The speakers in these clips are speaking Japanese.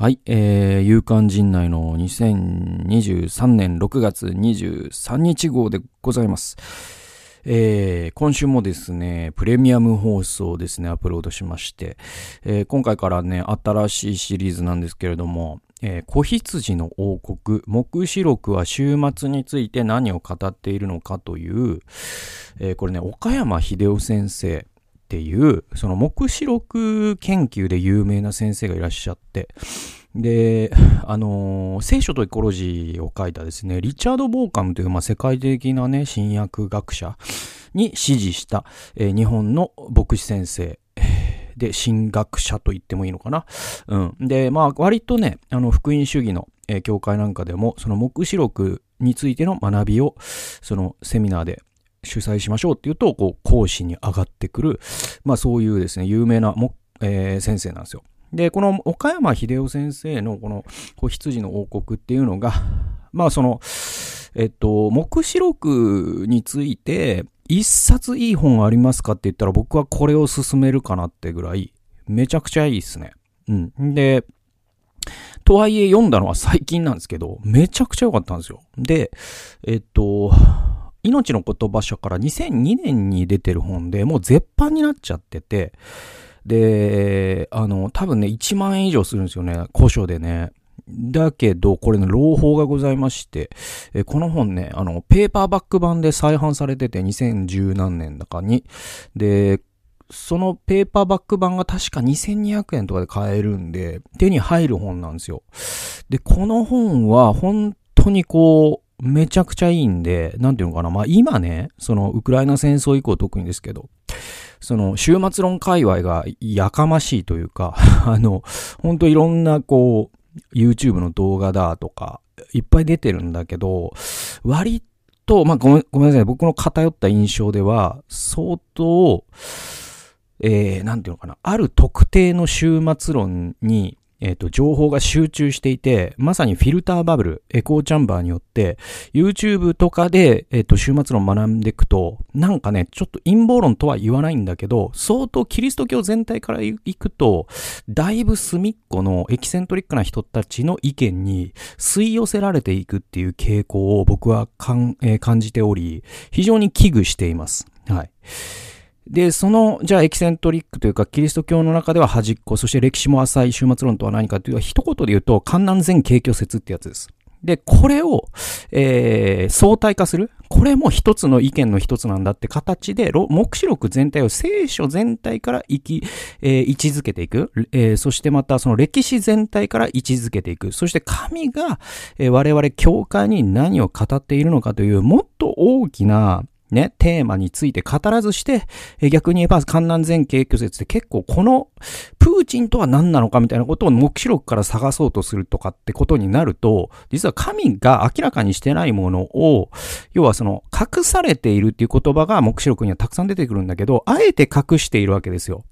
はい、えー、夕刊陣内の2023年6月23日号でございます。えー、今週もですね、プレミアム放送ですね、アップロードしまして、えー、今回からね、新しいシリーズなんですけれども、えー、子羊の王国、目視録は週末について何を語っているのかという、えー、これね、岡山秀夫先生、っていう、その目視録研究で有名な先生がいらっしゃって、で、あのー、聖書とエコロジーを書いたですね、リチャード・ボーカムという、まあ、世界的なね、新薬学者に支持した、えー、日本の牧師先生、で、神学者と言ってもいいのかな。うん。で、まあ、割とね、あの、福音主義の、えー、教会なんかでも、その目視録についての学びを、そのセミナーで主催しましょうっていうと、こう、講師に上がってくる、まあそういうですね、有名なも、えー、先生なんですよ。で、この岡山秀夫先生のこの子羊の王国っていうのが、まあその、えっと、目視録について、一冊いい本ありますかって言ったら僕はこれを勧めるかなってぐらい、めちゃくちゃいいっすね。うん。で、とはいえ読んだのは最近なんですけど、めちゃくちゃ良かったんですよ。で、えっと、命の言葉書から2002年に出てる本でもう絶版になっちゃってて、で、あの、多分ね、1万円以上するんですよね、古書でね。だけど、これの朗報がございまして、えこの本ね、あの、ペーパーバック版で再販されてて、2010何年だかに。で、そのペーパーバック版が確か2200円とかで買えるんで、手に入る本なんですよ。で、この本は本当にこう、めちゃくちゃいいんで、なんていうのかな。まあ今ね、そのウクライナ戦争以降特にですけど、その終末論界隈がやかましいというか、あの、ほんといろんなこう、YouTube の動画だとか、いっぱい出てるんだけど、割と、まあごめん、ごめんなさい。僕の偏った印象では、相当、えー、なんていうのかな。ある特定の終末論にえっ、ー、と、情報が集中していて、まさにフィルターバブル、エコーチャンバーによって、YouTube とかで、えっ、ー、と、終末論学んでいくと、なんかね、ちょっと陰謀論とは言わないんだけど、相当キリスト教全体から行くと、だいぶ隅っこのエキセントリックな人たちの意見に吸い寄せられていくっていう傾向を僕はかん、えー、感じており、非常に危惧しています。はい。で、その、じゃあエキセントリックというか、キリスト教の中では端っこ、そして歴史も浅い終末論とは何かというと、一言で言うと、観南全景挙説ってやつです。で、これを、えー、相対化する。これも一つの意見の一つなんだって形で、目視録全体を聖書全体から生き、えー、位置づけていく。えー、そしてまたその歴史全体から位置づけていく。そして神が、えー、我々教会に何を語っているのかという、もっと大きな、ね、テーマについて語らずして、逆に言えば、観南前景挙説って結構この、プーチンとは何なのかみたいなことを目視録から探そうとするとかってことになると、実は神が明らかにしてないものを、要はその、隠されているっていう言葉が目視録にはたくさん出てくるんだけど、あえて隠しているわけですよ。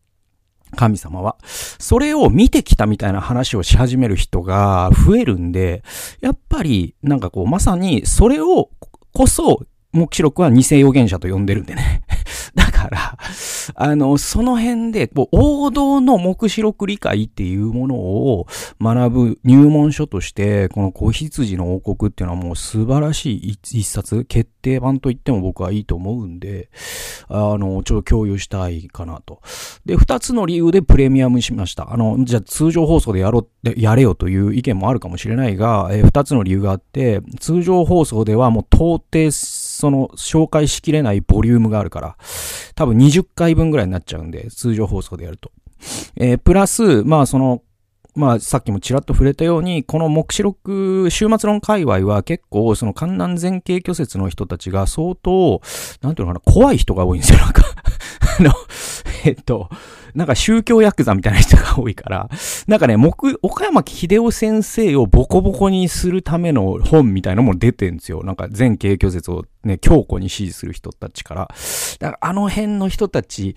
神様は。それを見てきたみたいな話をし始める人が増えるんで、やっぱり、なんかこう、まさにそれをこそ目視録は偽預言者と呼んでるんでね。だから、あの、その辺で、こう、王道の目視録理解っていうものを学ぶ入門書として、この子羊の王国っていうのはもう素晴らしい一冊、決定版と言っても僕はいいと思うんで、あの、ちょっと共有したいかなと。で、二つの理由でプレミアムしました。あの、じゃあ通常放送でやろ、やれよという意見もあるかもしれないが、二つの理由があって、通常放送ではもう到底その紹介しきれないボリュームがあるから、多分20回分ぐらいになっちゃうんで、通常放送でやると。えー、プラス、まあその、まあ、さっきもちらっと触れたように、この目視録、終末論界隈は結構、その観南前景虚説の人たちが相当、なんていうのかな、怖い人が多いんですよ、なんか あの、えっと、なんか宗教ヤクザみたいな人が多いから、なんかね、木、岡山秀夫先生をボコボコにするための本みたいなのも出てんですよ。なんか全景拒絶をね、強固に支持する人たちから。だからあの辺の人たち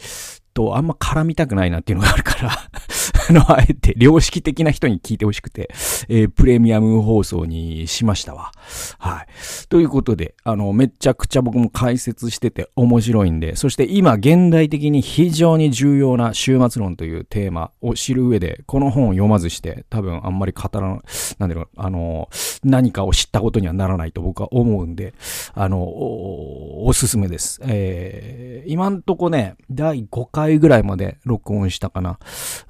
とあんま絡みたくないなっていうのがあるから あの、あえて良識的な人に聞いてほしくて、えー、プレミアム放送にしましたわ。はい。ということで、あの、めちゃくちゃ僕も解説してて面白いんで、そして今現代的に非常に重要な終末論というテーマを知る上で、この本を読まずして多分あんまり語らな、なんだろう、あの、何かを知ったことにはならないと僕は思うんで、あの、おおすすめです。えー、今んとこね、第5回ぐらいまで録音したかな。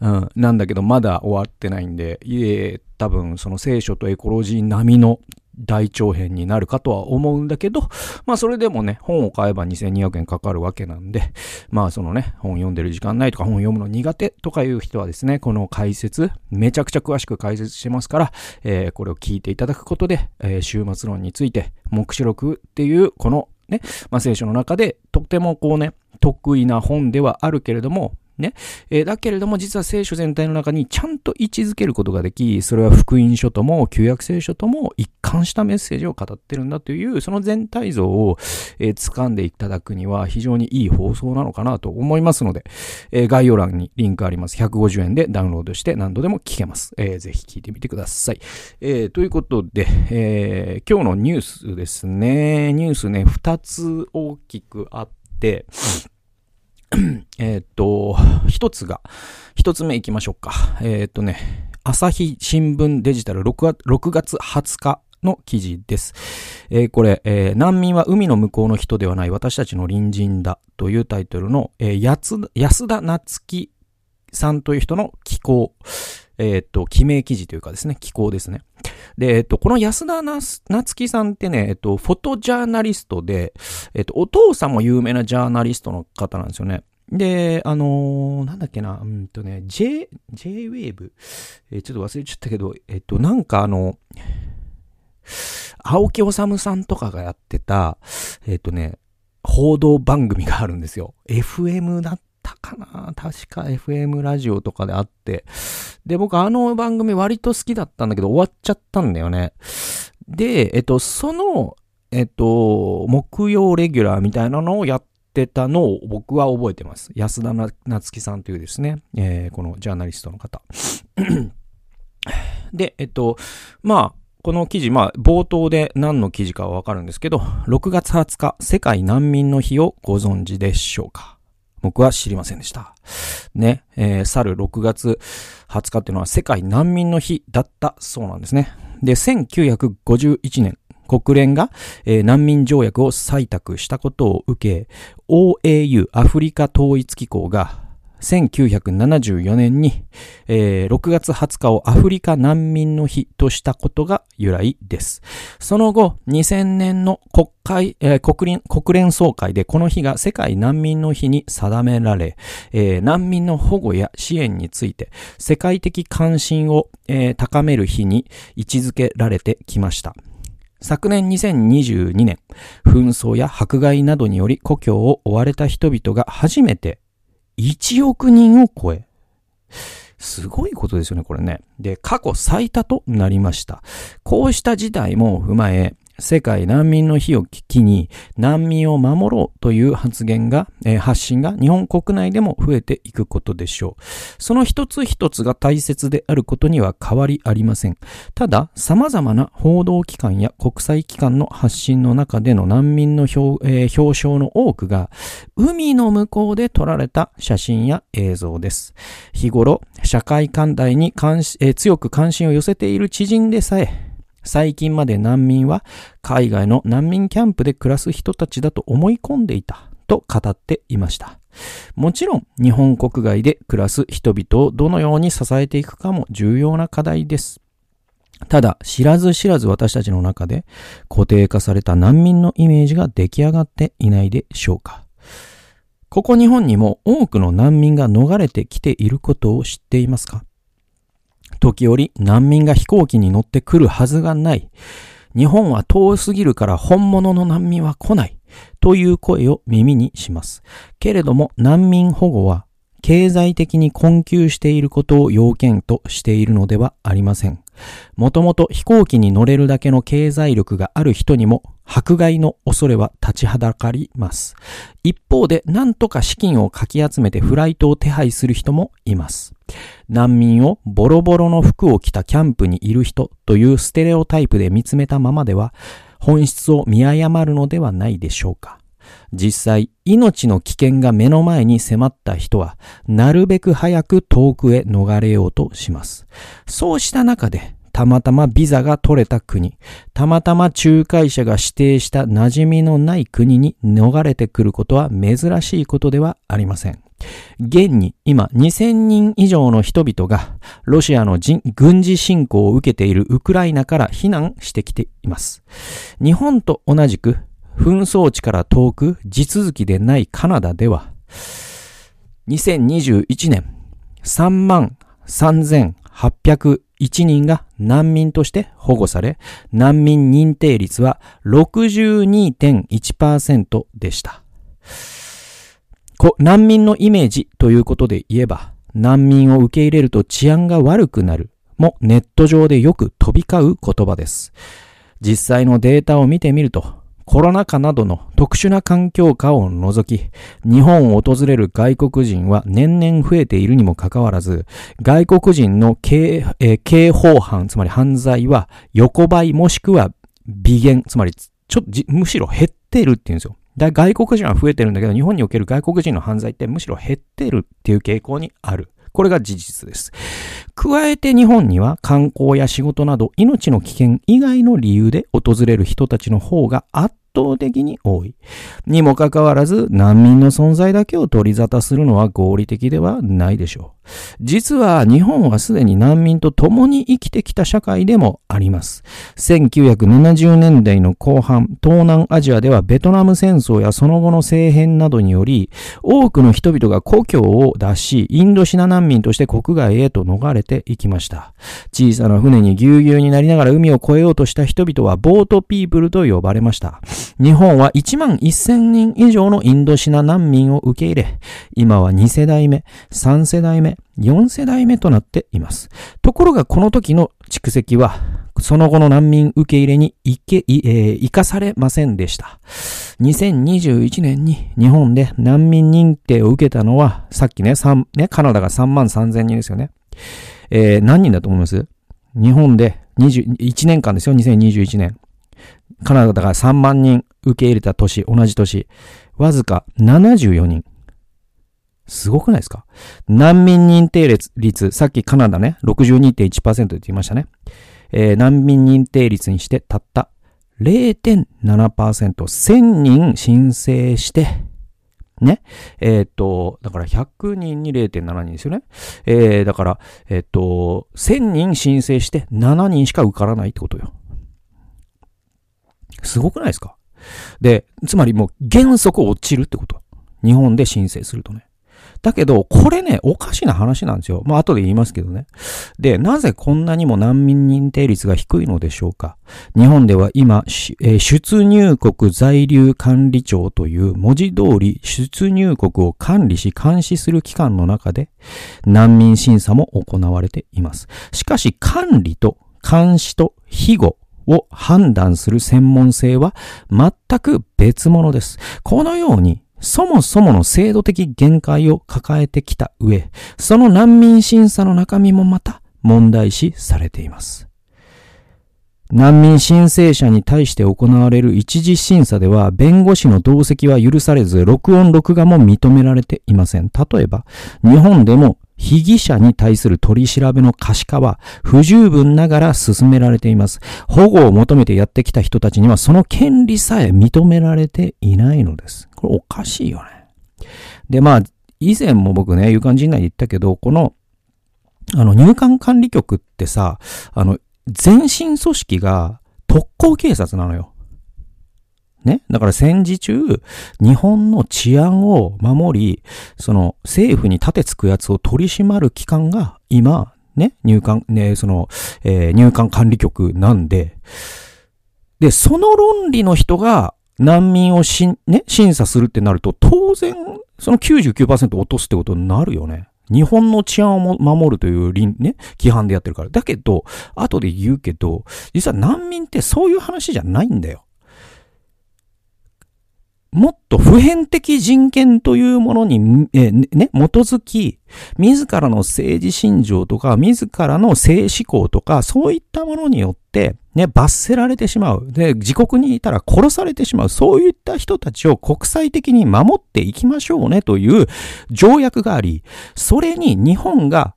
うん、なんだけど、まだ終わってないんで、いえ、多分その聖書とエコロジー並みの大長編になるかとは思うんだけど、まあそれでもね、本を買えば2200円かかるわけなんで、まあそのね、本読んでる時間ないとか本読むの苦手とかいう人はですね、この解説、めちゃくちゃ詳しく解説してますから、えー、これを聞いていただくことで、えー、終末論について、目視録っていうこのね、まあ聖書の中でとてもこうね、得意な本ではあるけれども、ね。えー、だけれども実は聖書全体の中にちゃんと位置づけることができ、それは福音書とも旧約聖書とも一貫したメッセージを語ってるんだという、その全体像を、えー、掴んでいただくには非常にいい放送なのかなと思いますので、えー、概要欄にリンクあります。150円でダウンロードして何度でも聞けます。えー、ぜひ聞いてみてください。えー、ということで、えー、今日のニュースですね。ニュースね、2つ大きくあって、えっと、一つが、一つ目行きましょうか。えー、っとね、朝日新聞デジタル 6, 6月20日の記事です。えー、これ、えー、難民は海の向こうの人ではない私たちの隣人だというタイトルの、えー、安田夏樹さんという人の寄稿、えっ、と、記名記事というかですね、寄稿ですね。で、えっと、この安田なつきさんってね、えっと、フォトジャーナリストで、えっと、お父さんも有名なジャーナリストの方なんですよね。で、あのー、なんだっけな、うんとね、J、J-Wave、えー、ちょっと忘れちゃったけど、えっと、なんかあの、青木治さんとかがやってた、えっとね、報道番組があるんですよ。FM だったかな確か FM ラジオとかであって。で、僕あの番組割と好きだったんだけど終わっちゃったんだよね。で、えっと、その、えっと、木曜レギュラーみたいなのをやってたのを僕は覚えてます。安田なつきさんというですね、えー、このジャーナリストの方。で、えっと、まあ、この記事、まあ、冒頭で何の記事かはわかるんですけど、6月20日、世界難民の日をご存知でしょうか僕は知りませんでした。ね、えー、去る6月20日っていうのは世界難民の日だったそうなんですね。で、1951年、国連が、えー、難民条約を採択したことを受け、OAU アフリカ統一機構が1974年に、えー、6月20日をアフリカ難民の日としたことが由来です。その後、2000年の国会、えー、国連、国連総会でこの日が世界難民の日に定められ、えー、難民の保護や支援について世界的関心を、えー、高める日に位置づけられてきました。昨年2022年、紛争や迫害などにより故郷を追われた人々が初めて1億人を超え、すごいことですよね、これね。で、過去最多となりました。こうした事態も踏まえ、世界難民の日を聞きに難民を守ろうという発言が、えー、発信が日本国内でも増えていくことでしょう。その一つ一つが大切であることには変わりありません。ただ、様々な報道機関や国際機関の発信の中での難民の表,、えー、表彰の多くが、海の向こうで撮られた写真や映像です。日頃、社会寛大に関し、えー、強く関心を寄せている知人でさえ、最近まで難民は海外の難民キャンプで暮らす人たちだと思い込んでいたと語っていました。もちろん日本国外で暮らす人々をどのように支えていくかも重要な課題です。ただ、知らず知らず私たちの中で固定化された難民のイメージが出来上がっていないでしょうか。ここ日本にも多くの難民が逃れてきていることを知っていますか？時折難民が飛行機に乗ってくるはずがない。日本は遠すぎるから本物の難民は来ない。という声を耳にします。けれども難民保護は経済的に困窮していることを要件としているのではありません。もともと飛行機に乗れるだけの経済力がある人にも迫害の恐れは立ちはだかります。一方で何とか資金をかき集めてフライトを手配する人もいます。難民をボロボロの服を着たキャンプにいる人というステレオタイプで見つめたままでは本質を見誤るのではないでしょうか。実際、命の危険が目の前に迫った人は、なるべく早く遠くへ逃れようとします。そうした中で、たまたまビザが取れた国、たまたま仲介者が指定した馴染みのない国に逃れてくることは珍しいことではありません。現に今2000人以上の人々がロシアの軍事侵攻を受けているウクライナから避難してきています。日本と同じく紛争地から遠く地続きでないカナダでは2021年3万3801人が難民として保護され、難民認定率は62.1%でした。難民のイメージということで言えば、難民を受け入れると治安が悪くなるもネット上でよく飛び交う言葉です。実際のデータを見てみると、コロナ禍などの特殊な環境下を除き、日本を訪れる外国人は年々増えているにもかかわらず、外国人の刑,、え、刑法犯、つまり犯罪は横ばいもしくは微減、つまりちょっとむしろ減っているっていうんですよ。だ外国人は増えてるんだけど、日本における外国人の犯罪ってむしろ減ってるっていう傾向にある。これが事実です。加えて日本には観光や仕事など命の危険以外の理由で訪れる人たちの方が圧倒的に多い。にもかかわらず、難民の存在だけを取り沙汰するのは合理的ではないでしょう。実は日本はすでに難民と共に生きてきた社会でもあります。1970年代の後半、東南アジアではベトナム戦争やその後の政変などにより、多くの人々が故郷を脱し、インドシナ難民として国外へと逃れていきました。小さな船にぎゅうぎゅうになりながら海を越えようとした人々はボートピープルと呼ばれました。日本は1万1000人以上のインドシナ難民を受け入れ、今は2世代目、3世代目、4世代目となっています。ところがこの時の蓄積は、その後の難民受け入れに行け、えー、生かされませんでした。2021年に日本で難民認定を受けたのは、さっきね、3、ね、カナダが3万3000人ですよね。えー、何人だと思います？日本で21年間ですよ、2021年。カナダが3万人受け入れた年、同じ年、わずか74人。すごくないですか？難民認定率、さっきカナダね、62.1%って言いましたね。えー、難民認定率にしてたった0.7%、1000人申請して、ね。えっ、と、だから100人に0.7人ですよね。えー、だから、えっ、と、1000人申請して7人しか受からないってことよ。すごくないですか？で、つまりもう原則落ちるってこと。日本で申請するとね。だけど、これね、おかしな話なんですよ。まあ、後で言いますけどね。で、なぜこんなにも難民認定率が低いのでしょうか？日本では今、えー、出入国在留管理庁という文字通り出入国を管理し監視する機関の中で難民審査も行われています。しかし、管理と監視と庇護を判断する専門性は全く別物です。このように、そもそもの制度的限界を抱えてきた上、その難民審査の中身もまた問題視されています。難民申請者に対して行われる一次審査では、弁護士の同席は許されず、録音録画も認められていません。例えば、日本でも被疑者に対する取り調べの可視化は不十分ながら進められています。保護を求めてやってきた人たちにはその権利さえ認められていないのです。これおかしいよね。で、まあ、以前も僕ね、有感人内で言ったけど、この、あの、入管管理局ってさ、あの、前身組織が特攻警察なのよ。ね。だから戦時中、日本の治安を守り、その政府に立てつくやつを取り締まる機関が今、ね、入管、ね、その、えー、入管管理局なんで、で、その論理の人が難民をし、ね、審査するってなると、当然、その99%落とすってことになるよね。日本の治安を守るというね、規範でやってるから。だけど、後で言うけど、実は難民ってそういう話じゃないんだよ。もっと普遍的人権というものに、えね、基づき、自らの政治信条とか、自らの性思考とか、そういったものによって、ね、罰せられてしまう。で、自国にいたら殺されてしまう。そういった人たちを国際的に守っていきましょうねという条約があり、それに日本が、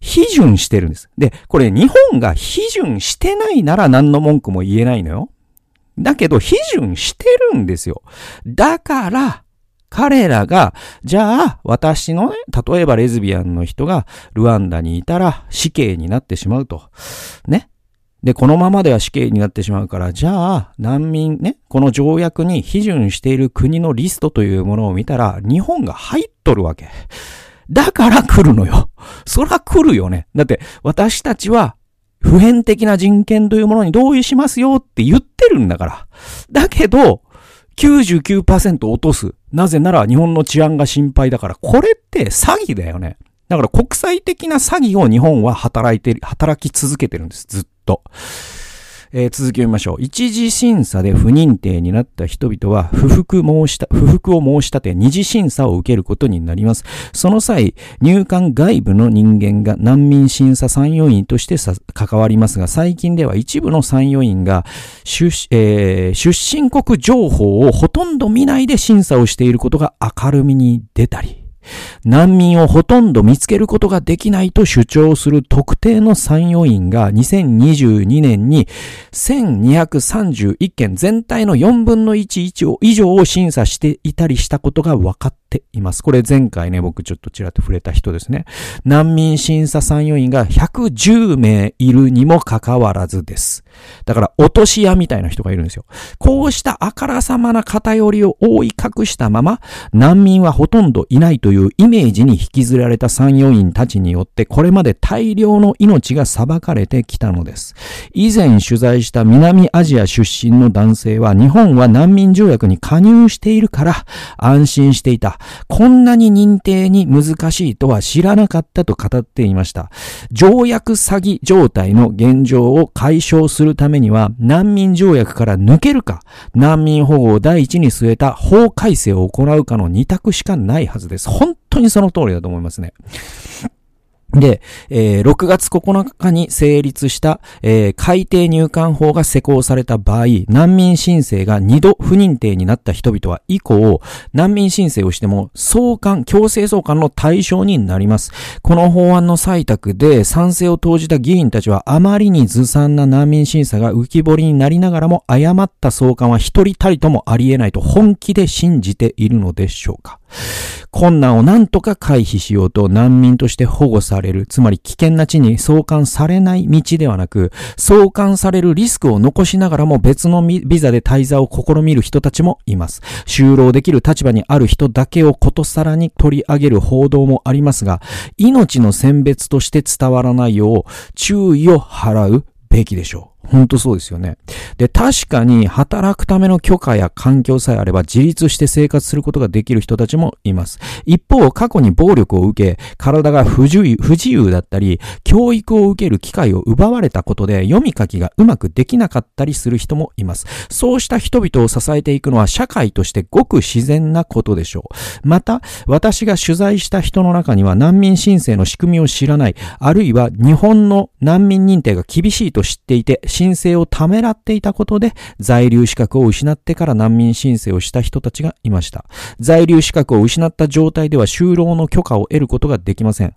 批准してるんです。で、これ日本が批准してないなら何の文句も言えないのよ。だけど、批准してるんですよ。だから、彼らが、じゃあ、私のね、例えばレズビアンの人がルワンダにいたら死刑になってしまうと。ね。で、このままでは死刑になってしまうから、じゃあ、難民ね、この条約に批准している国のリストというものを見たら、日本が入っとるわけ。だから来るのよ。そら来るよね。だって、私たちは普遍的な人権というものに同意しますよって言ってるんだから。だけど、99%落とす。なぜなら日本の治安が心配だから。これって詐欺だよね。だから国際的な詐欺を日本は働いて、働き続けてるんです。ずっと。えー、続きを見ましょう。一次審査で不認定になった人々は、不服申した、不服を申し立て、二次審査を受けることになります。その際、入管外部の人間が難民審査参与員として関わりますが、最近では一部の参与員が出、えー、出身国情報をほとんど見ないで審査をしていることが明るみに出たり、難民をほとんど見つけることができないと主張する特定の参与員が2022年に1231件全体の4分の1以上を審査していたりしたことが分かっています。これ前回ね、僕ちょっとちらっと触れた人ですね。難民審査参与員が110名いるにもかかわらずです。だから、落とし屋みたいな人がいるんですよ。こうしたあからさまな偏りを覆い隠したまま、難民はほとんどいないというイメージに引きずられた参与員たちによって、これまで大量の命が裁かれてきたのです。以前取材した南アジア出身の男性は、日本は難民条約に加入しているから、安心していた。こんなに認定に難しいとは知らなかったと語っていました。条約詐欺状態の現状を解消するためには、難民条約から抜けるか、難民保護を第一に据えた法改正を行うかの二択しかないはずです。本当にその通りだと思いますね。で、えー、6月9日に成立した、えー、改定入管法が施行された場合、難民申請が2度不認定になった人々は以降、難民申請をしても送還、強制送還の対象になります。この法案の採択で賛成を投じた議員たちはあまりにずさんな難民審査が浮き彫りになりながらも誤った送還は一人たりともあり得ないと本気で信じているのでしょうか。困難を何とか回避しようと難民として保護される、つまり危険な地に送還されない道ではなく、送還されるリスクを残しながらも別のビザで滞在を試みる人たちもいます。就労できる立場にある人だけをことさらに取り上げる報道もありますが、命の選別として伝わらないよう注意を払うべきでしょう。ほんとそうですよね。で、確かに働くための許可や環境さえあれば自立して生活することができる人たちもいます。一方、過去に暴力を受け、体が不自由不自由だったり、教育を受ける機会を奪われたことで読み書きがうまくできなかったりする人もいます。そうした人々を支えていくのは社会としてごく自然なことでしょう。また、私が取材した人の中には難民申請の仕組みを知らない、あるいは日本の難民認定が厳しいと知っていて、申請をためらっていたことで、在留資格を失ってから難民申請をした人たちがいました。在留資格を失った状態では就労の許可を得ることができません。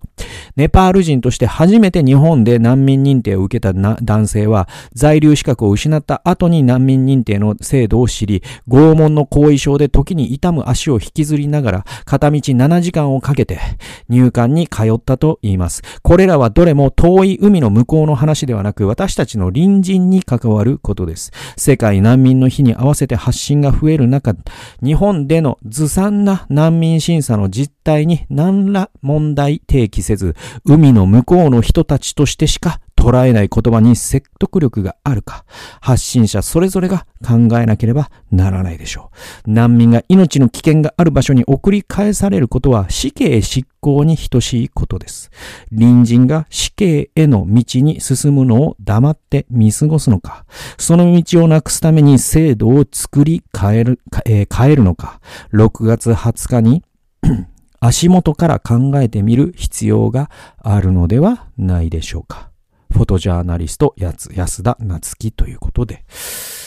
ネパール人として初めて日本で難民認定を受けた男性は、在留資格を失った後に難民認定の制度を知り、拷問の後遺症で時に痛む足を引きずりながら、片道7時間をかけて入管に通ったと言います。これらはどれも遠い海の向こうの話ではなく、私たちの隣人人に関わることです。世界難民の日に合わせて発信が増える中、日本でのずさんな難民審査の実態に何ら問題提起せず、海の向こうの人たちとしてしか捉えない言葉に説得力があるか、発信者それぞれが考えなければならないでしょう。難民が命の危険がある場所に送り返されることは死刑執行に等しいことです。隣人が死刑への道に進むのを黙って見過ごすのか、その道をなくすために制度を作り変える、えー、変えるのか、6月20日に 足元から考えてみる必要があるのではないでしょうか。フォトジャーナリスト、やつ、安田夏樹ということで。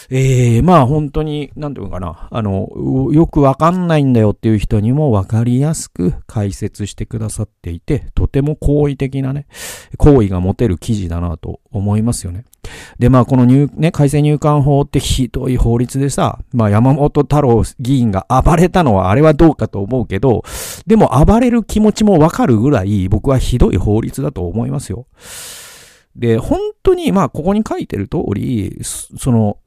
ええー、まあ本当に、なんていうのかな、あの、よくわかんないんだよっていう人にもわかりやすく解説してくださっていて、とても好意的なね、好意が持てる記事だなと思いますよね。で、まあこの入、ね、改正入管法ってひどい法律でさ、まあ山本太郎議員が暴れたのはあれはどうかと思うけど、でも暴れる気持ちもわかるぐらい僕はひどい法律だと思いますよ。で、本当に、まあ、ここに書いてる通り、その、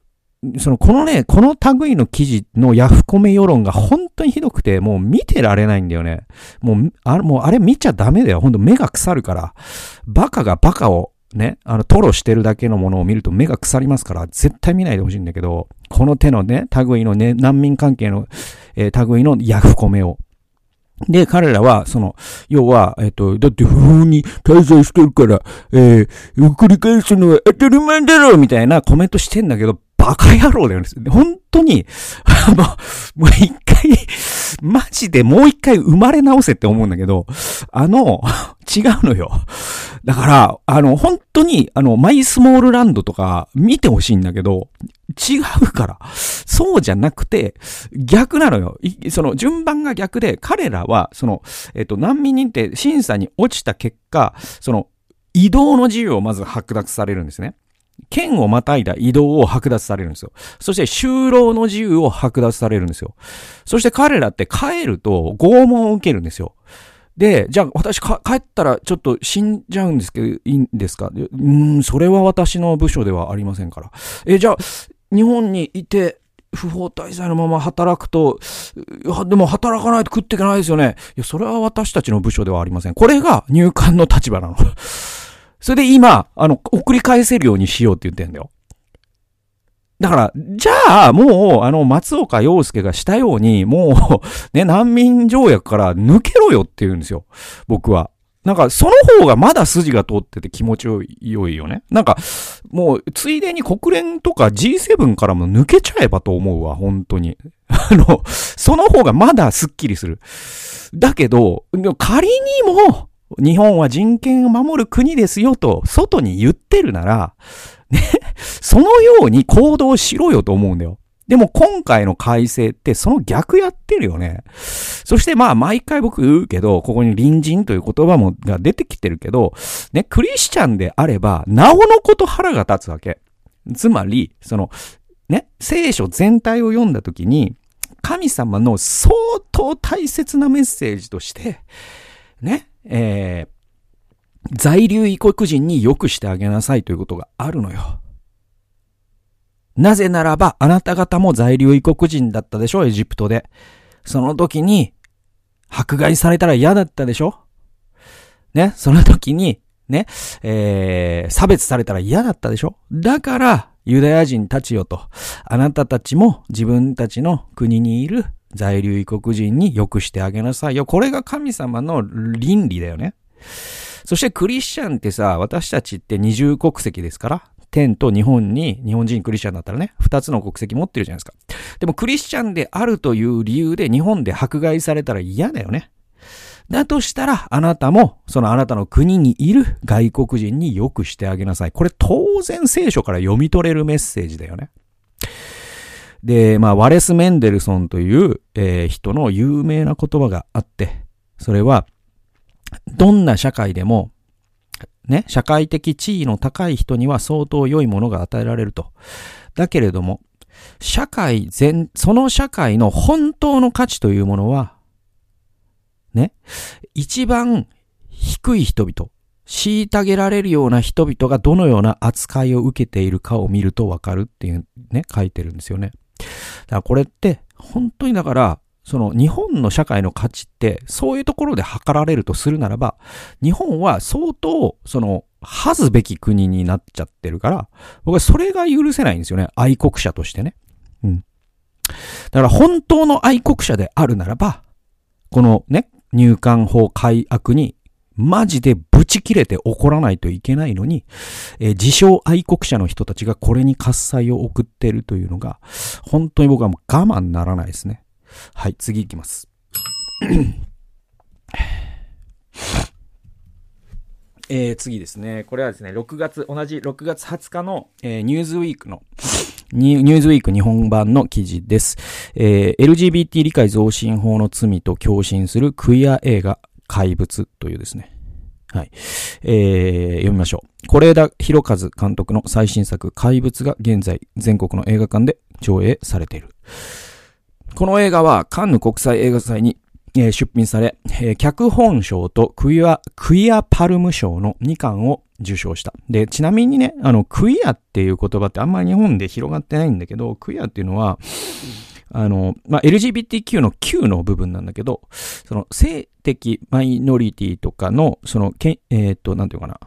その、このね、この類の記事のヤフコメ世論が本当にひどくて、もう見てられないんだよね。もう、あれ、もうあれ見ちゃダメだよ。本当目が腐るから。バカがバカをね、あの、トロしてるだけのものを見ると目が腐りますから、絶対見ないでほしいんだけど、この手のね、類のね、難民関係の、えー、類のヤフコメをで、彼らは、その、要は、えっ、と、だって不法に滞在してるから、えー、繰り返すのは当たり前だろみたいなコメントしてんだけど、バカ野郎だよね。本当に、あの、もう一回、マジでもう一回生まれ直せって思うんだけど、あの、違うのよ。だから、あの、本当に、あの、マイスモールランドとか見てほしいんだけど、違うから。そうじゃなくて、逆なのよ。その、順番が逆で、彼らは、その、えっと、難民認定審査に落ちた結果、その、移動の自由をまず剥奪されるんですね。県をまたいだ移動を剥奪されるんですよ。そして就労の自由を剥奪されるんですよ。そして彼らって帰ると拷問を受けるんですよ。で、じゃあ私帰ったらちょっと死んじゃうんですけど、いいんですか？うん、それは私の部署ではありませんから。え、じゃあ、日本にいて、不法滞在のまま働くと、でも働かないと食っていけないですよね。いや、それは私たちの部署ではありません。これが入管の立場なの。それで今、あの、送り返せるようにしようって言ってんだよ。だから、じゃあ、もう、あの、松岡洋介がしたように、もう、ね、難民条約から抜けろよって言うんですよ。僕は。なんか、その方がまだ筋が通ってて気持ちよいよね。なんか、もう、ついでに国連とか G7 からも抜けちゃえばと思うわ、本当に。あの、その方がまだスッキリする。だけど、仮にも、日本は人権を守る国ですよと、外に言ってるなら、ね、そのように行動しろよと思うんだよ。でも今回の改正ってその逆やってるよね。そしてまあ毎回僕言うけど、ここに隣人という言葉もが出てきてるけど、ね、クリスチャンであれば、なおのこと腹が立つわけ。つまり、その、ね、聖書全体を読んだときに、神様の相当大切なメッセージとして、ね、えー、在留異国人に良くしてあげなさいということがあるのよ。なぜならば、あなた方も在留異国人だったでしょ、エジプトで。その時に、迫害されたら嫌だったでしょね、その時に、ね、えー、差別されたら嫌だったでしょだから、ユダヤ人たちよと、あなたたちも自分たちの国にいる在留異国人に良くしてあげなさいよ。これが神様の倫理だよね。そしてクリスチャンってさ、私たちって二重国籍ですから、天と日本に、日本人クリスチャンだったらね、二つの国籍持ってるじゃないですか。でもクリスチャンであるという理由で日本で迫害されたら嫌だよね。だとしたら、あなたも、そのあなたの国にいる外国人に良くしてあげなさい。これ当然聖書から読み取れるメッセージだよね。で、まあ、ワレス・メンデルソンという、えー、人の有名な言葉があって、それは、どんな社会でも、ね、社会的地位の高い人には相当良いものが与えられると。だけれども、社会全、その社会の本当の価値というものは、ね、一番低い人々、虐げられるような人々がどのような扱いを受けているかを見るとわかるっていうね、書いてるんですよね。だからこれって、本当にだから、その日本の社会の価値ってそういうところで測られるとするならば、日本は相当、その、恥ずべき国になっちゃってるから、僕はそれが許せないんですよね。愛国者としてね。うん。だから本当の愛国者であるならば、このね、入管法改悪にマジでブチ切れて怒らないといけないのに、えー、自称愛国者の人たちがこれに喝采を送ってるというのが、本当に僕はもう我慢ならないですね。はい、次行きます。えー、次ですね。これはですね、6月、同じ6月20日の、えー、ニューズウィークの、ニューズウィーク日本版の記事です。えー、LGBT 理解増進法の罪と共振するクイア映画怪物というですね。はい。えー、読みましょう。是枝裕和監督の最新作怪物が現在全国の映画館で上映されている。この映画はカンヌ国際映画祭にえ出品され、え脚本賞とクイア、クイアパルム賞の2冠を受賞した。で、ちなみにね、あの、クイアっていう言葉ってあんまり日本で広がってないんだけど、クイアっていうのは、あの、まあ、LGBTQ の Q の部分なんだけど、その性的マイノリティとかの、その、けえっ、ー、と、なんていうかな、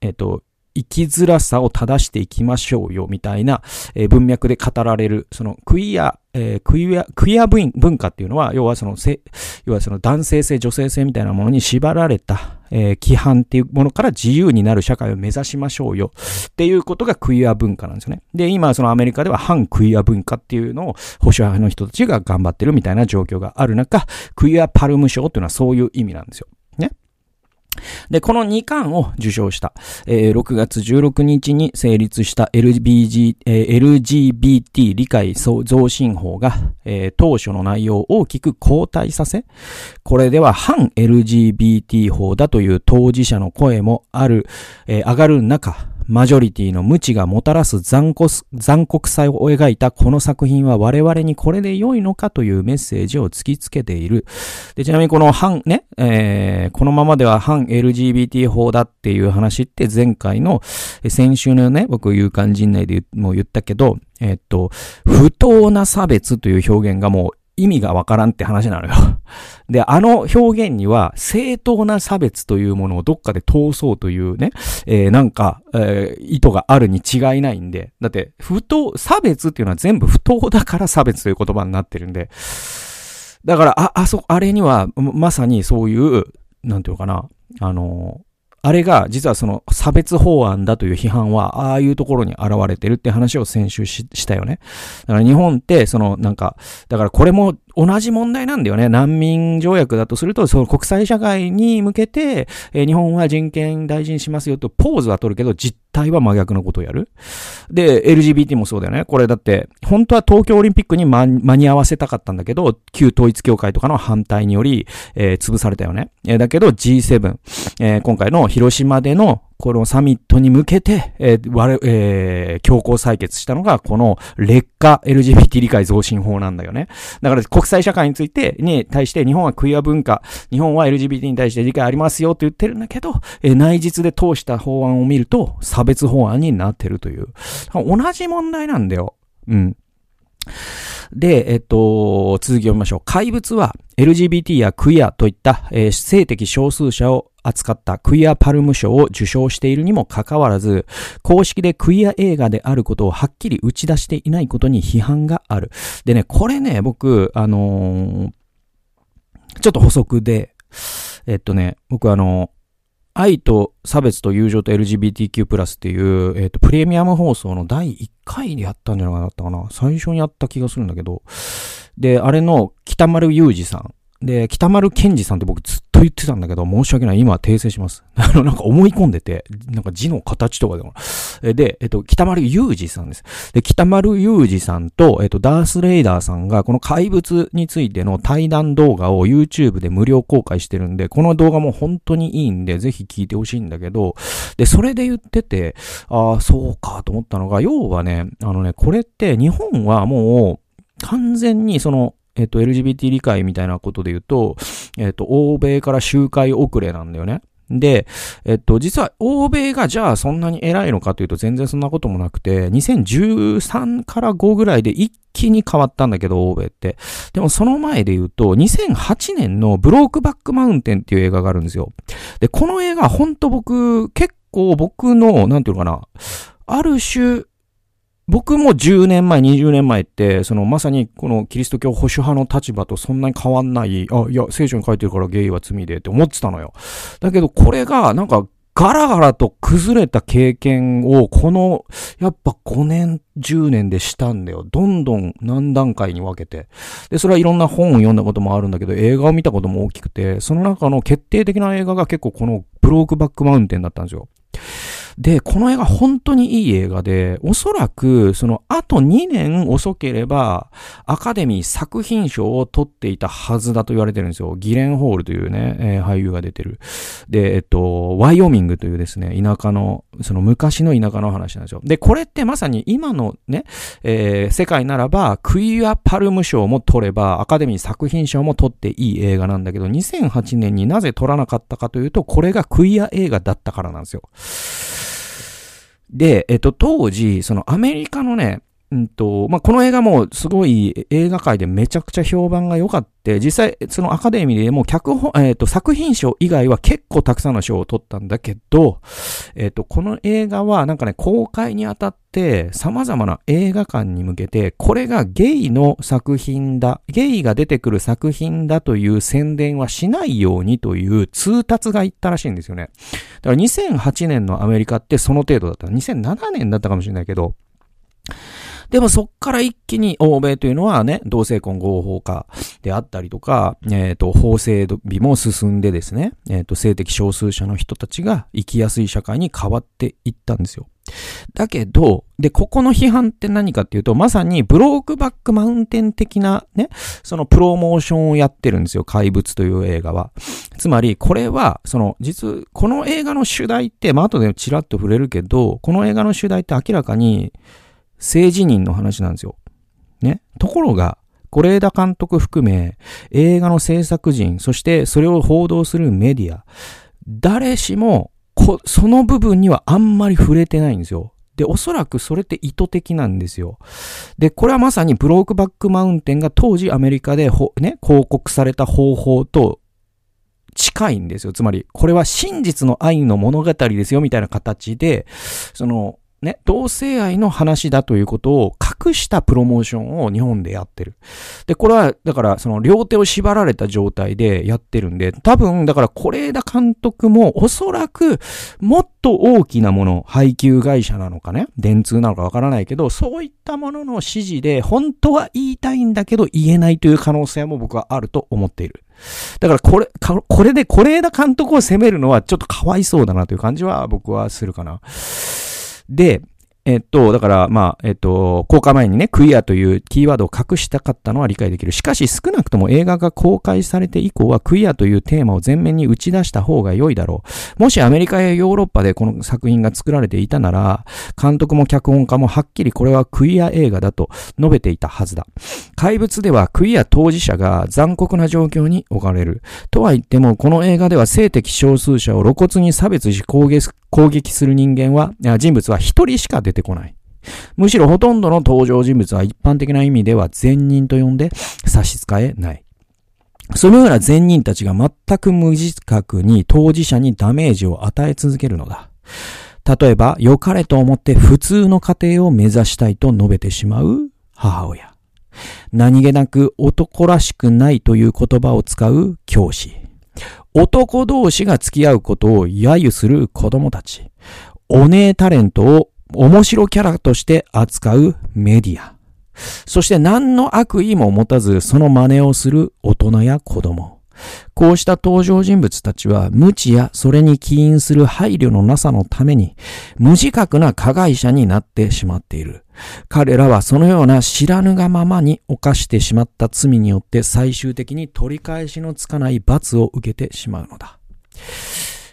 えっ、ー、と、生きづらさを正していきましょうよ、みたいな、え、文脈で語られる、そのクイア、えー、クイア、クイア文化っていうのは、要はそのせ、要はその男性性、女性性みたいなものに縛られた、えー、規範っていうものから自由になる社会を目指しましょうよ。っていうことがクイア文化なんですよね。で、今そのアメリカでは反クイア文化っていうのを保守派の人たちが頑張ってるみたいな状況がある中、クイアパルム賞っていうのはそういう意味なんですよ。で、この2巻を受賞した、えー、6月16日に成立した LBG、えー、LGBT 理解増進法が、えー、当初の内容を大きく後退させ、これでは反 LGBT 法だという当事者の声もある、えー、上がる中、マジョリティの無知がもたらす残酷残酷さを描いたこの作品は我々にこれで良いのかというメッセージを突きつけている。で、ちなみにこの反、ね、えー、このままでは反 LGBT 法だっていう話って前回の、先週のね、僕勇敢陣内でも言ったけど、えっと、不当な差別という表現がもう意味がわからんって話なのよ。で、あの表現には正当な差別というものをどっかで通そうというね、えー、なんか、えー、意図があるに違いないんで、だって、不当、差別っていうのは全部不当だから差別という言葉になってるんで、だから、あ、あそ、あれには、まさにそういう、なんていうかな、あの、あれが実はその差別法案だという批判は、ああいうところに現れてるって話を先週したよね。だから日本って、そのなんか、だからこれも同じ問題なんだよね。難民条約だとすると、その国際社会に向けて、えー、日本は人権大事にしますよとポーズは取るけど、実態は真逆のことをやる。で、LGBT もそうだよね。これだって、本当は東京オリンピックに間に合わせたかったんだけど、旧統一協会とかの反対により、えー、潰されたよね。えー、だけど G7、えー、今回の広島でのこのサミットに向けて、えー、我、えー、強行採決したのが、この劣化 LGBT 理解増進法なんだよね。だから国際社会について、に対して日本はクイア文化、日本は LGBT に対して理解ありますよって言ってるんだけど、えー、内実で通した法案を見ると、差別法案になってるという。同じ問題なんだよ。うん。で、えっと、続き読みましょう。怪物は LGBT やクイアといった、えー、性的少数者を扱ったクイアパルム賞を受賞しているにもかかわらず、公式でクイア映画であることをはっきり打ち出していないことに批判がある。でね、これね、僕、あのー、ちょっと補足で、えっとね、僕あの愛と差別と友情と LGBTQ+, っていう、えっ、と、プレミアム放送の第1回でやったんじゃないかったかな。最初にやった気がするんだけど。で、あれの北丸裕二さん。で、北丸健二さんって僕ずっと言ってたんだけど、申し訳ない。今は訂正します。あの、なんか思い込んでて、なんか字の形とかでも。で、えっと、北丸裕二さんです。で、北丸裕二さんと、えっと、ダースレイダーさんが、この怪物についての対談動画を YouTube で無料公開してるんで、この動画も本当にいいんで、ぜひ聞いてほしいんだけど、で、それで言ってて、ああ、そうかと思ったのが、要はね、あのね、これって日本はもう、完全にその、えっと、LGBT 理解みたいなことで言うと、えっと、欧米から周回遅れなんだよね。で、えっと、実は欧米がじゃあそんなに偉いのかというと全然そんなこともなくて、2013から5ぐらいで一気に変わったんだけど、欧米って。でもその前で言うと、2008年のブロークバックマウンテンっていう映画があるんですよ。で、この映画、ほんと僕、結構僕の、なんていうのかな、ある種、僕も10年前、20年前って、そのまさにこのキリスト教保守派の立場とそんなに変わんない、あ、いや、聖書に書いてるからゲイは罪でって思ってたのよ。だけどこれがなんかガラガラと崩れた経験をこの、やっぱ5年、10年でしたんだよ。どんどん何段階に分けて。で、それはいろんな本を読んだこともあるんだけど、映画を見たことも大きくて、その中の決定的な映画が結構このブロークバックマウンテンだったんですよ。で、この映画本当にいい映画で、おそらく、その、あと2年遅ければ、アカデミー作品賞を取っていたはずだと言われてるんですよ。ギレンホールというね、えー、俳優が出てる。で、えっと、ワイオミングというですね、田舎の、その昔の田舎の話なんですよ。で、これってまさに今のね、えー、世界ならば、クイアパルム賞も取れば、アカデミー作品賞も取っていい映画なんだけど、2008年になぜ取らなかったかというと、これがクイア映画だったからなんですよ。で、えっと、当時、そのアメリカのね、んと、まあ、この映画もすごい映画界でめちゃくちゃ評判が良かった。実際、そのアカデミーでも脚本、えっ、と、作品賞以外は結構たくさんの賞を取ったんだけど、えっ、と、この映画はなんかね、公開にあたって様々な映画館に向けて、これがゲイの作品だ、ゲイが出てくる作品だという宣伝はしないようにという通達が言ったらしいんですよね。だから2008年のアメリカってその程度だった。2007年だったかもしれないけど、でもそっから一気に欧米というのはね、同性婚合法化であったりとか、えっ、ー、と、法制美も進んでですね、えっ、ー、と、性的少数者の人たちが生きやすい社会に変わっていったんですよ。だけど、で、ここの批判って何かっていうと、まさにブロークバックマウンテン的なね、そのプロモーションをやってるんですよ。怪物という映画は。つまり、これは、その、実、この映画の主題って、まあ、後でチラッと触れるけど、この映画の主題って明らかに、政治人の話なんですよ。ね。ところが、是枝監督含め、映画の制作人、そしてそれを報道するメディア、誰しも、その部分にはあんまり触れてないんですよ。で、おそらくそれって意図的なんですよ。で、これはまさにブロークバックマウンテンが当時アメリカでね、広告された方法と近いんですよ。つまり、これは真実の愛の物語ですよ、みたいな形で、その、ね、同性愛の話だということを隠したプロモーションを日本でやってる。で、これは、だから、その両手を縛られた状態でやってるんで、多分、だから、是枝監督もおそらく、もっと大きなもの、配給会社なのかね、電通なのかわからないけど、そういったものの指示で、本当は言いたいんだけど言えないという可能性も僕はあると思っている。だからこれ、これで是枝監督を責めるのはちょっとかわいそうだなという感じは僕はするかな。で、えっと、だから、まあ、えっと、公開前にね、クイアというキーワードを隠したかったのは理解できる。しかし、少なくとも映画が公開されて以降は、クイアというテーマを前面に打ち出した方が良いだろう。もしアメリカやヨーロッパでこの作品が作られていたなら、監督も脚本家もはっきりこれはクイア映画だと述べていたはずだ。怪物ではクイア当事者が残酷な状況に置かれる。とは言っても、この映画では性的少数者を露骨に差別し攻撃攻撃する人間は、人物は一人しか出てこない。むしろほとんどの登場人物は一般的な意味では善人と呼んで差し支えない。そのような善人たちが全く無自覚に当事者にダメージを与え続けるのだ。例えば、良かれと思って普通の家庭を目指したいと述べてしまう母親。何気なく男らしくないという言葉を使う教師。男同士が付き合うことを揶揄する子供たち。お姉タレントを面白キャラとして扱うメディア。そして何の悪意も持たずその真似をする大人や子供。こうした登場人物たちは無知やそれに起因する配慮のなさのために無自覚な加害者になってしまっている。彼らはそのような知らぬがままに犯してしまった罪によって最終的に取り返しのつかない罰を受けてしまうのだ。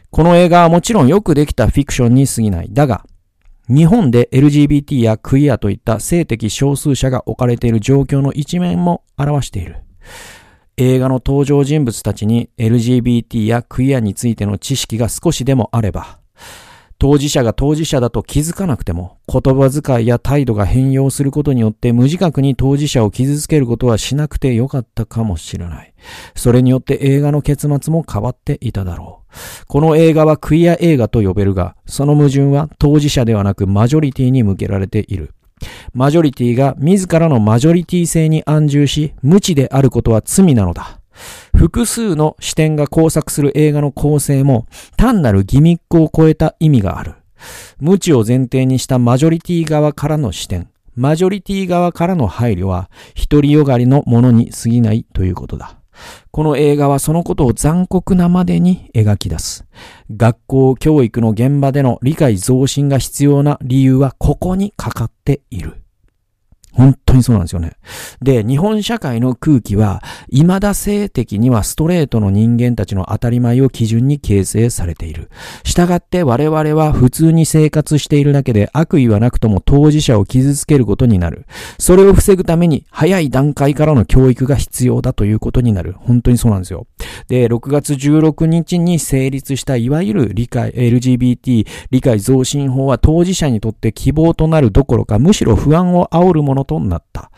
この映画はもちろんよくできたフィクションに過ぎない。だが、日本で LGBT やクイアといった性的少数者が置かれている状況の一面も表している。映画の登場人物たちに LGBT やクイアについての知識が少しでもあれば、当事者が当事者だと気づかなくても、言葉遣いや態度が変容することによって無自覚に当事者を傷つけることはしなくてよかったかもしれない。それによって映画の結末も変わっていただろう。この映画はクイア映画と呼べるが、その矛盾は当事者ではなくマジョリティに向けられている。マジョリティが自らのマジョリティ性に安住し、無知であることは罪なのだ。複数の視点が交錯する映画の構成も単なるギミックを超えた意味がある。無知を前提にしたマジョリティ側からの視点、マジョリティ側からの配慮は独りよがりのものに過ぎないということだ。この映画はそのことを残酷なまでに描き出す。学校教育の現場での理解増進が必要な理由はここにかかっている。本当にそうなんですよね。で、日本社会の空気は、未だ性的にはストレートの人間たちの当たり前を基準に形成されている。したがって我々は普通に生活しているだけで悪意はなくとも当事者を傷つけることになる。それを防ぐために早い段階からの教育が必要だということになる。本当にそうなんですよ。で、6月16日に成立したいわゆる理解、LGBT 理解増進法は当事者にとって希望となるどころかむしろ不安を煽るものとなった。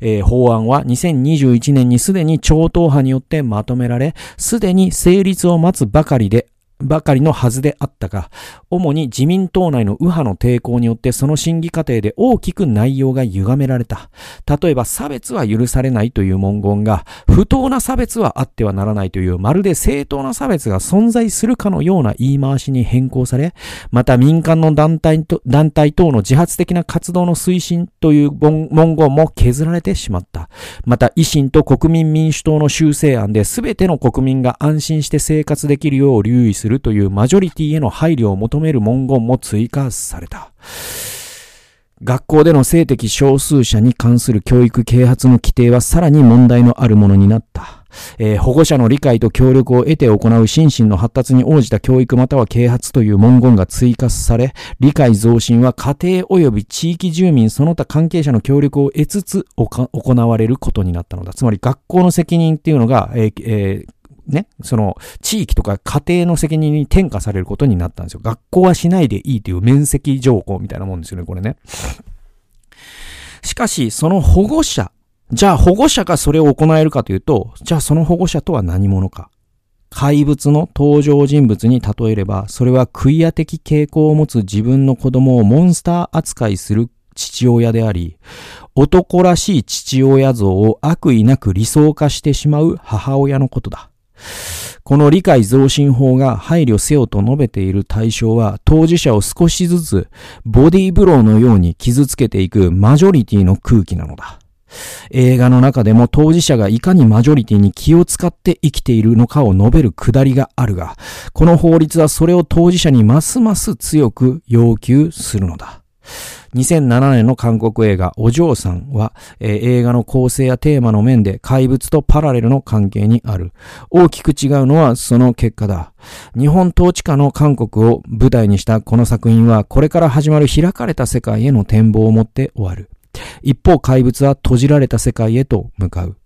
えー、法案は2021年にすでに超党派によってまとめられ、すでに成立を待つばかりでばかりのはずであったが、主に自民党内の右派の抵抗によってその審議過程で大きく内容が歪められた。例えば差別は許されないという文言が、不当な差別はあってはならないというまるで正当な差別が存在するかのような言い回しに変更され、また民間の団体と団体等の自発的な活動の推進という文言も削られてしまった。また維新と国民民主党の修正案で全ての国民が安心して生活できるよう留意するするというマジョリティへの配慮を求める文言も追加された。学校での性的少数者に関する教育啓発の規定はさらに問題のあるものになった。えー、保護者の理解と協力を得て行う心身の発達に応じた教育または啓発という文言が追加され、理解増進は家庭及び地域住民その他関係者の協力を得つつ行われることになったのだ。つまり学校の責任っていうのが、えーえーね、その、地域とか家庭の責任に転嫁されることになったんですよ。学校はしないでいいという面積条項みたいなもんですよね、これね。しかし、その保護者、じゃあ保護者がそれを行えるかというと、じゃあその保護者とは何者か。怪物の登場人物に例えれば、それはクイア的傾向を持つ自分の子供をモンスター扱いする父親であり、男らしい父親像を悪意なく理想化してしまう母親のことだ。この理解増進法が配慮せよと述べている対象は当事者を少しずつボディーブローのように傷つけていくマジョリティの空気なのだ。映画の中でも当事者がいかにマジョリティに気を使って生きているのかを述べるくだりがあるが、この法律はそれを当事者にますます強く要求するのだ。2007年の韓国映画お嬢さんは、えー、映画の構成やテーマの面で怪物とパラレルの関係にある。大きく違うのはその結果だ。日本統治下の韓国を舞台にしたこの作品はこれから始まる開かれた世界への展望を持って終わる。一方怪物は閉じられた世界へと向かう。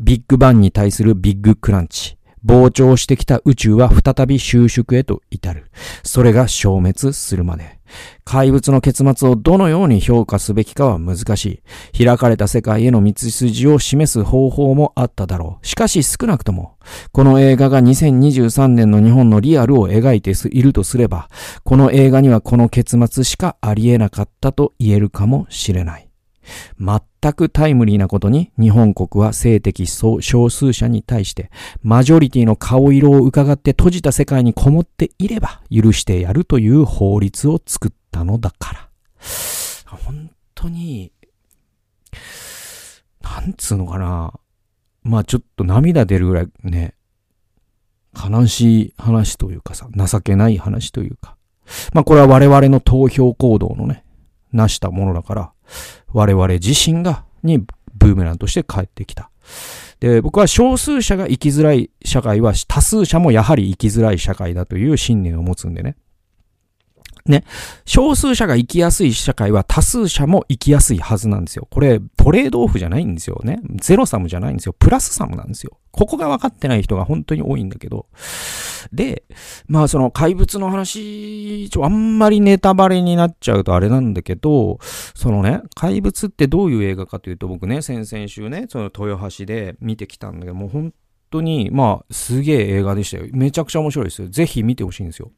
ビッグバンに対するビッグクランチ。膨張してきた宇宙は再び収縮へと至る。それが消滅するまで。怪物の結末をどのように評価すべきかは難しい。開かれた世界への道筋を示す方法もあっただろう。しかし少なくとも、この映画が2023年の日本のリアルを描いているとすれば、この映画にはこの結末しかありえなかったと言えるかもしれない。全くタイムリーなことに日本国は性的少数者に対してマジョリティの顔色を伺って閉じた世界にこもっていれば許してやるという法律を作ったのだから。本当に、なんつうのかな。まあちょっと涙出るぐらいね、悲しい話というかさ、情けない話というか。まあこれは我々の投票行動のね、成したものだから、我々自身が、にブーメランとして帰ってきた。で、僕は少数者が生きづらい社会は多数者もやはり生きづらい社会だという信念を持つんでね。ね。少数者が生きやすい社会は多数者も生きやすいはずなんですよ。これ、トレードオフじゃないんですよね。ゼロサムじゃないんですよ。プラスサムなんですよ。ここが分かってない人が本当に多いんだけど。で、まあその怪物の話、ちょ、あんまりネタバレになっちゃうとあれなんだけど、そのね、怪物ってどういう映画かというと僕ね、先々週ね、その豊橋で見てきたんだけど、もう本当に、まあ、すげえ映画でしたよ。めちゃくちゃ面白いですよ。ぜひ見てほしいんですよ。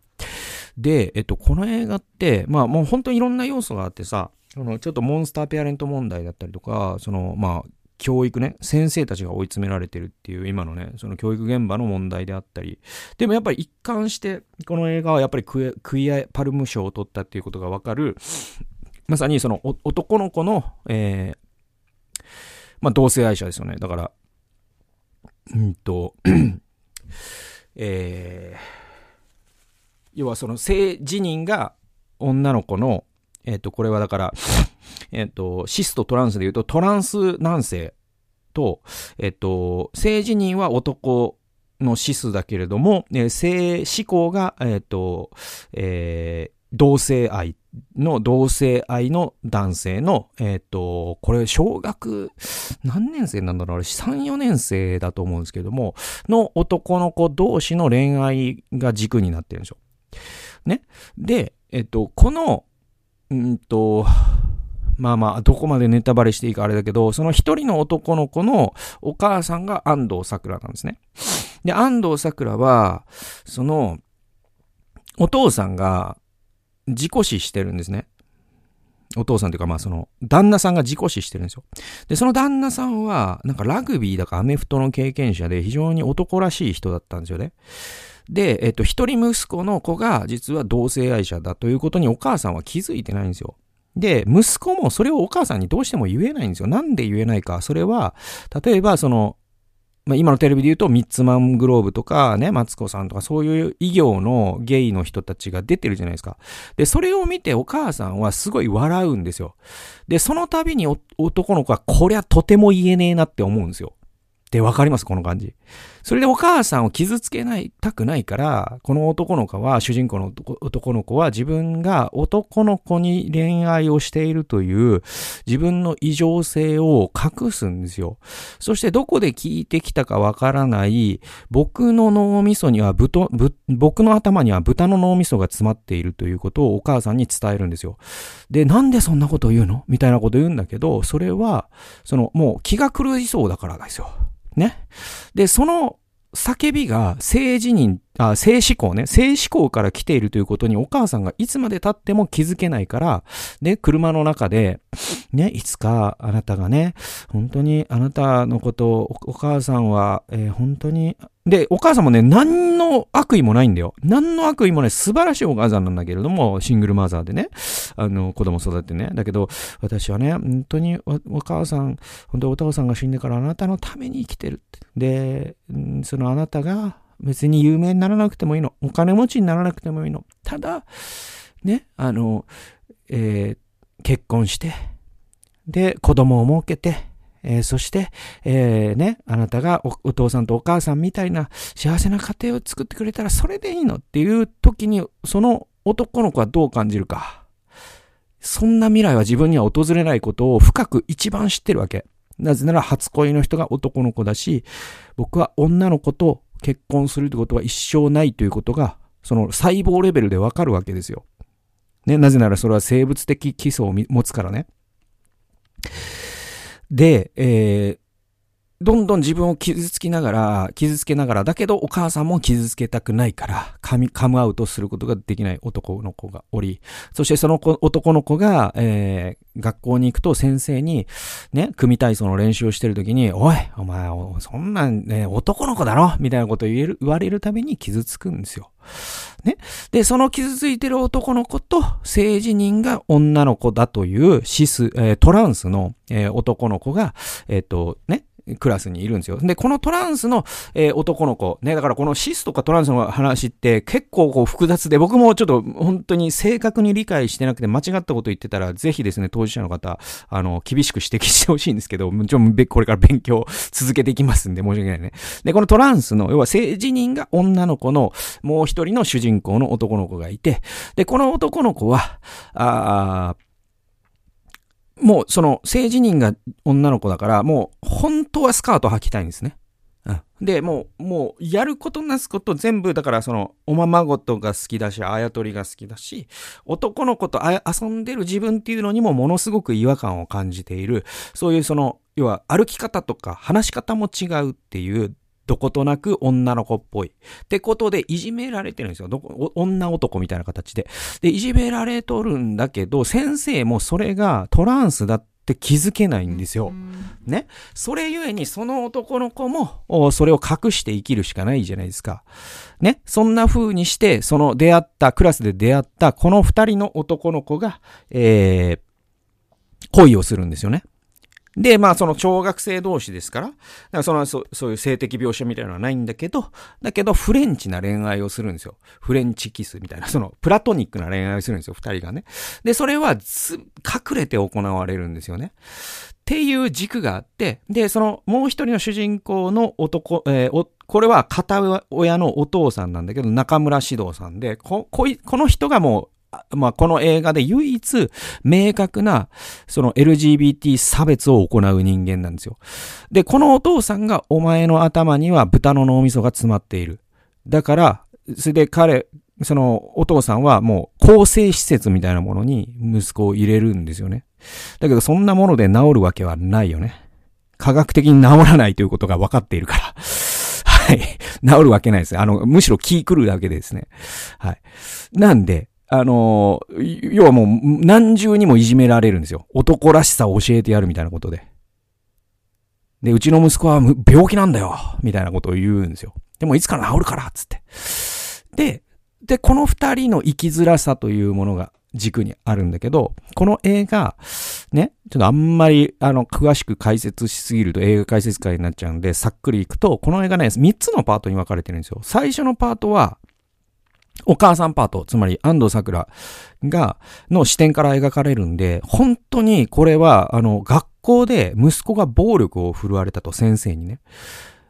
で、えっと、この映画って、まあもう本当にいろんな要素があってさ、そのちょっとモンスターペアレント問題だったりとか、そのまあ教育ね、先生たちが追い詰められてるっていう今のね、その教育現場の問題であったり、でもやっぱり一貫して、この映画はやっぱりクイアパルム賞を取ったっていうことがわかる、まさにその男の子の、えー、まあ同性愛者ですよね。だから、うんと、えー、要はその性自認が女の子の、えっ、ー、と、これはだから、えっ、ー、と、シスとトランスで言うと、トランス男性と、えっ、ー、と、性自認は男のシスだけれども、え性思考が、えっ、と、え同性愛の同性愛の男性の、えっ、と、これ小学何年生なんだろう ?3、4年生だと思うんですけども、の男の子同士の恋愛が軸になってるんですよ。ね。で、えっと、この、うんと、まあまあ、どこまでネタバレしていいかあれだけど、その一人の男の子のお母さんが安藤桜なんですね。で、安藤桜は、その、お父さんが事故死してるんですね。お父さんというか、まあその、旦那さんが事故死してるんですよ。で、その旦那さんは、なんかラグビーだかアメフトの経験者で非常に男らしい人だったんですよね。で、えっと、一人息子の子が実は同性愛者だということにお母さんは気づいてないんですよ。で、息子もそれをお母さんにどうしても言えないんですよ。なんで言えないか。それは、例えばその、まあ、今のテレビで言うと、ミッツマングローブとかね、マツコさんとか、そういう異業のゲイの人たちが出てるじゃないですか。で、それを見てお母さんはすごい笑うんですよ。で、その度に男の子は、こりゃとても言えねえなって思うんですよ。ってわかります？この感じ。それでお母さんを傷つけないたくないから、この男の子は、主人公の男の子は自分が男の子に恋愛をしているという自分の異常性を隠すんですよ。そしてどこで聞いてきたかわからない僕の脳みそには豚、僕の頭には豚の脳みそが詰まっているということをお母さんに伝えるんですよ。で、なんでそんなこと言うの？みたいなこと言うんだけど、それは、そのもう気が狂いそうだからですよ。ね。で、その叫びが性自認、あ、性思考ね、性思考から来ているということにお母さんがいつまで経っても気づけないから、で、車の中で、ね、いつかあなたがね、本当にあなたのことをお母さんは、えー、本当にで、お母さんもね、何の悪意もないんだよ。何の悪意もない素晴らしいお母さんなんだけれども、シングルマザーでね、あの、子供育ててね。だけど、私はね、本当にお母さん、本当お父さんが死んでからあなたのために生きてるって。で、そのあなたが別に有名にならなくてもいいの。お金持ちにならなくてもいいの。ただ、ね、あの、えー、結婚して、で、子供を設けて、えー、そして、えー、ね、あなたがお父さんとお母さんみたいな幸せな家庭を作ってくれたらそれでいいのっていう時に、その男の子はどう感じるか。そんな未来は自分には訪れないことを深く一番知ってるわけ。なぜなら初恋の人が男の子だし、僕は女の子と結婚するってことは一生ないということが、その細胞レベルでわかるわけですよ。ね、なぜならそれは生物的基礎を持つからね。で、えー、どんどん自分を傷つきながら、傷つけながら、だけどお母さんも傷つけたくないから、カミ、カムアウトすることができない男の子がおり、そしてその子男の子が、えー、学校に行くと先生に、ね、組体操の練習をしてるときに、おい、お前、そんなんね、男の子だろ？みたいなことを言える、言われるたびに傷つくんですよ。ね？で、その傷ついてる男の子と、性自認が女の子だというシス、えー、トランスの、えー、男の子が、えっ、と、ね、クラスにいるんですよ。で、このトランスの、えー、男の子、ね、だからこのシスとかトランスの話って結構こう複雑で、僕もちょっと本当に正確に理解してなくて間違ったこと言ってたら、ぜひですね、当事者の方、あの、厳しく指摘してほしいんですけど、もちろんこれから勉強続けていきますんで、申し訳ないね。で、このトランスの、要は性自認が女の子のもう一人の主人公の男の子がいて、で、この男の子は、ああもうその性自認が女の子だから、もう本当はスカート履きたいんですね。うん。で、もう、もう、やることなすこと全部、だからその、おままごとが好きだし、あやとりが好きだし、男の子と遊んでる自分っていうのにもものすごく違和感を感じている、そういうその、要は歩き方とか話し方も違うっていうどことなく女の子っぽい。ってことで、いじめられてるんですよ。どこ、女男みたいな形で。で、いじめられとるんだけど、先生もそれがトランスだって気づけないんですよ。ね。それゆえに、その男の子も、それを隠して生きるしかないじゃないですか。ね。そんな風にして、その出会った、クラスで出会った、この二人の男の子が、えー、恋をするんですよね。で、まあその小学生同士ですから、だからそのそそういう性的描写みたいなのはないんだけど、だけどフレンチな恋愛をするんですよ。フレンチキスみたいな、そのプラトニックな恋愛をするんですよ、二人がね。で、それは、隠れて行われるんですよね。っていう軸があって、で、そのもう一人の主人公の男、えー、これは片親のお父さんなんだけど、中村獅童さんで、こ、こい、この人がもうまあ、この映画で唯一明確な、その LGBT 差別を行う人間なんですよ。で、このお父さんがお前の頭には豚の脳みそが詰まっている。だから、それで彼、そのお父さんはもう更生施設みたいなものに息子を入れるんですよね。だけどそんなもので治るわけはないよね。科学的に治らないということが分かっているから。はい。治るわけないです。あの、むしろ気狂うだけですね。はい。なんで、あの要はもう何重にもいじめられるんですよ。男らしさを教えてやるみたいなことで。で、うちの息子は病気なんだよみたいなことを言うんですよ。でもいつから治るからつって。で、で、この二人の生きづらさというものが軸にあるんだけど、この映画、ね、ちょっとあんまり、あの、詳しく解説しすぎると映画解説会になっちゃうんで、さっくりいくと、この映画ね、三つのパートに分かれてるんですよ。最初のパートは、お母さんパート、つまり安藤桜が、の視点から描かれるんで、本当にこれは、あの、学校で息子が暴力を振るわれたと先生にね。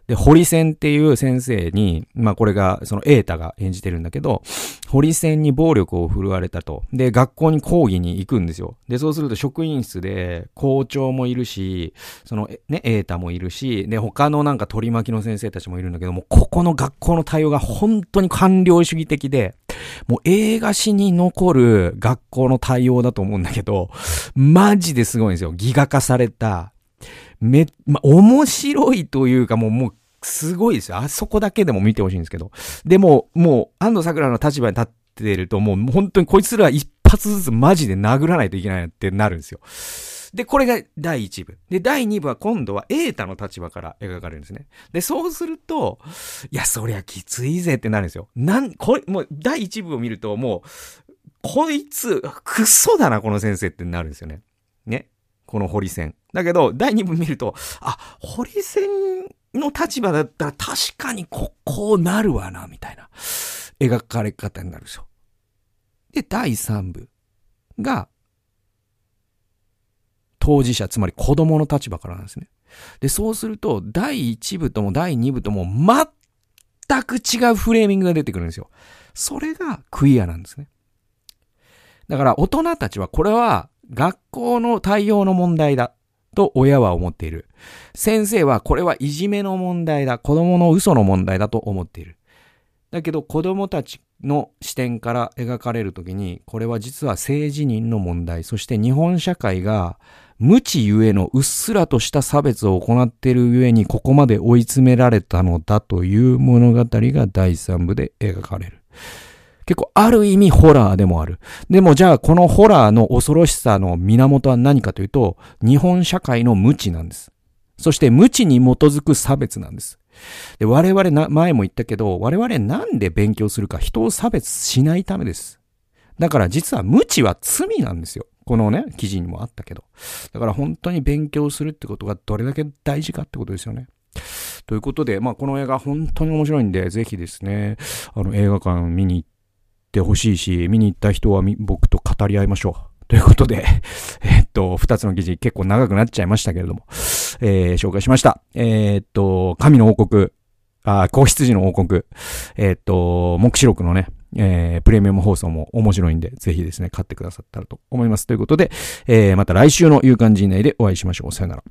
で、堀線っていう先生に、まあこれが、そのエータが演じてるんだけど、堀線に暴力を振るわれたと。で、学校に講義に行くんですよ。で、そうすると職員室で校長もいるし、そのね、エータもいるし、で、他のなんか取り巻きの先生たちもいるんだけども、ここの学校の対応が本当に官僚主義的で、もう映画史に残る学校の対応だと思うんだけど、マジですごいんですよ。ギガ化された、め、ま、面白いというかもう、もう、すごいですよ。あそこだけでも見てほしいんですけど。でも、もう、安藤桜の立場に立ってると、もう本当にこいつら一発ずつマジで殴らないといけないってなるんですよ。で、これが第1部。で、第2部は今度はエータの立場から描かれるんですね。で、そうすると、いや、そりゃきついぜってなるんですよ。なん、これ、もう第1部を見ると、もう、こいつ、クソだな、この先生ってなるんですよね。この堀線。だけど、第2部見ると、あ、堀線の立場だったら確かにこ、こうなるわな、みたいな描かれ方になるですよ。で、第3部が、当事者、つまり子供の立場からなんですね。で、そうすると、第1部とも第2部とも全く違うフレーミングが出てくるんですよ。それがクイアなんですね。だから大人たちはこれは学校の対応の問題だと親は思っている。先生はこれはいじめの問題だ。子供の嘘の問題だと思っている。だけど子供たちの視点から描かれるときに、これは実は性自認の問題、そして日本社会が無知ゆえのうっすらとした差別を行っているゆえにここまで追い詰められたのだという物語が第3部で描かれる。結構ある意味ホラーでもある。でもじゃあこのホラーの恐ろしさの源は何かというと、日本社会の無知なんです。そして無知に基づく差別なんです。で我々な、前も言ったけど、我々なんで勉強するか人を差別しないためです。だから実は無知は罪なんですよ。このね、記事にもあったけど。だから本当に勉強するってことがどれだけ大事かってことですよね。ということで、まあこの映画本当に面白いんで、ぜひですね、あの映画館見に行ってほしいし、見に行った人は僕と語り合いましょう。ということで、えっと、二つの記事結構長くなっちゃいましたけれども、えー、紹介しました。えー、っと、神の王国、あ、皇室の王国、えー、っと、目視録のね、えー、プレミアム放送も面白いんで、ぜひですね、買ってくださったらと思います。ということで、えー、また来週の夕刊陣内でお会いしましょう。さよなら。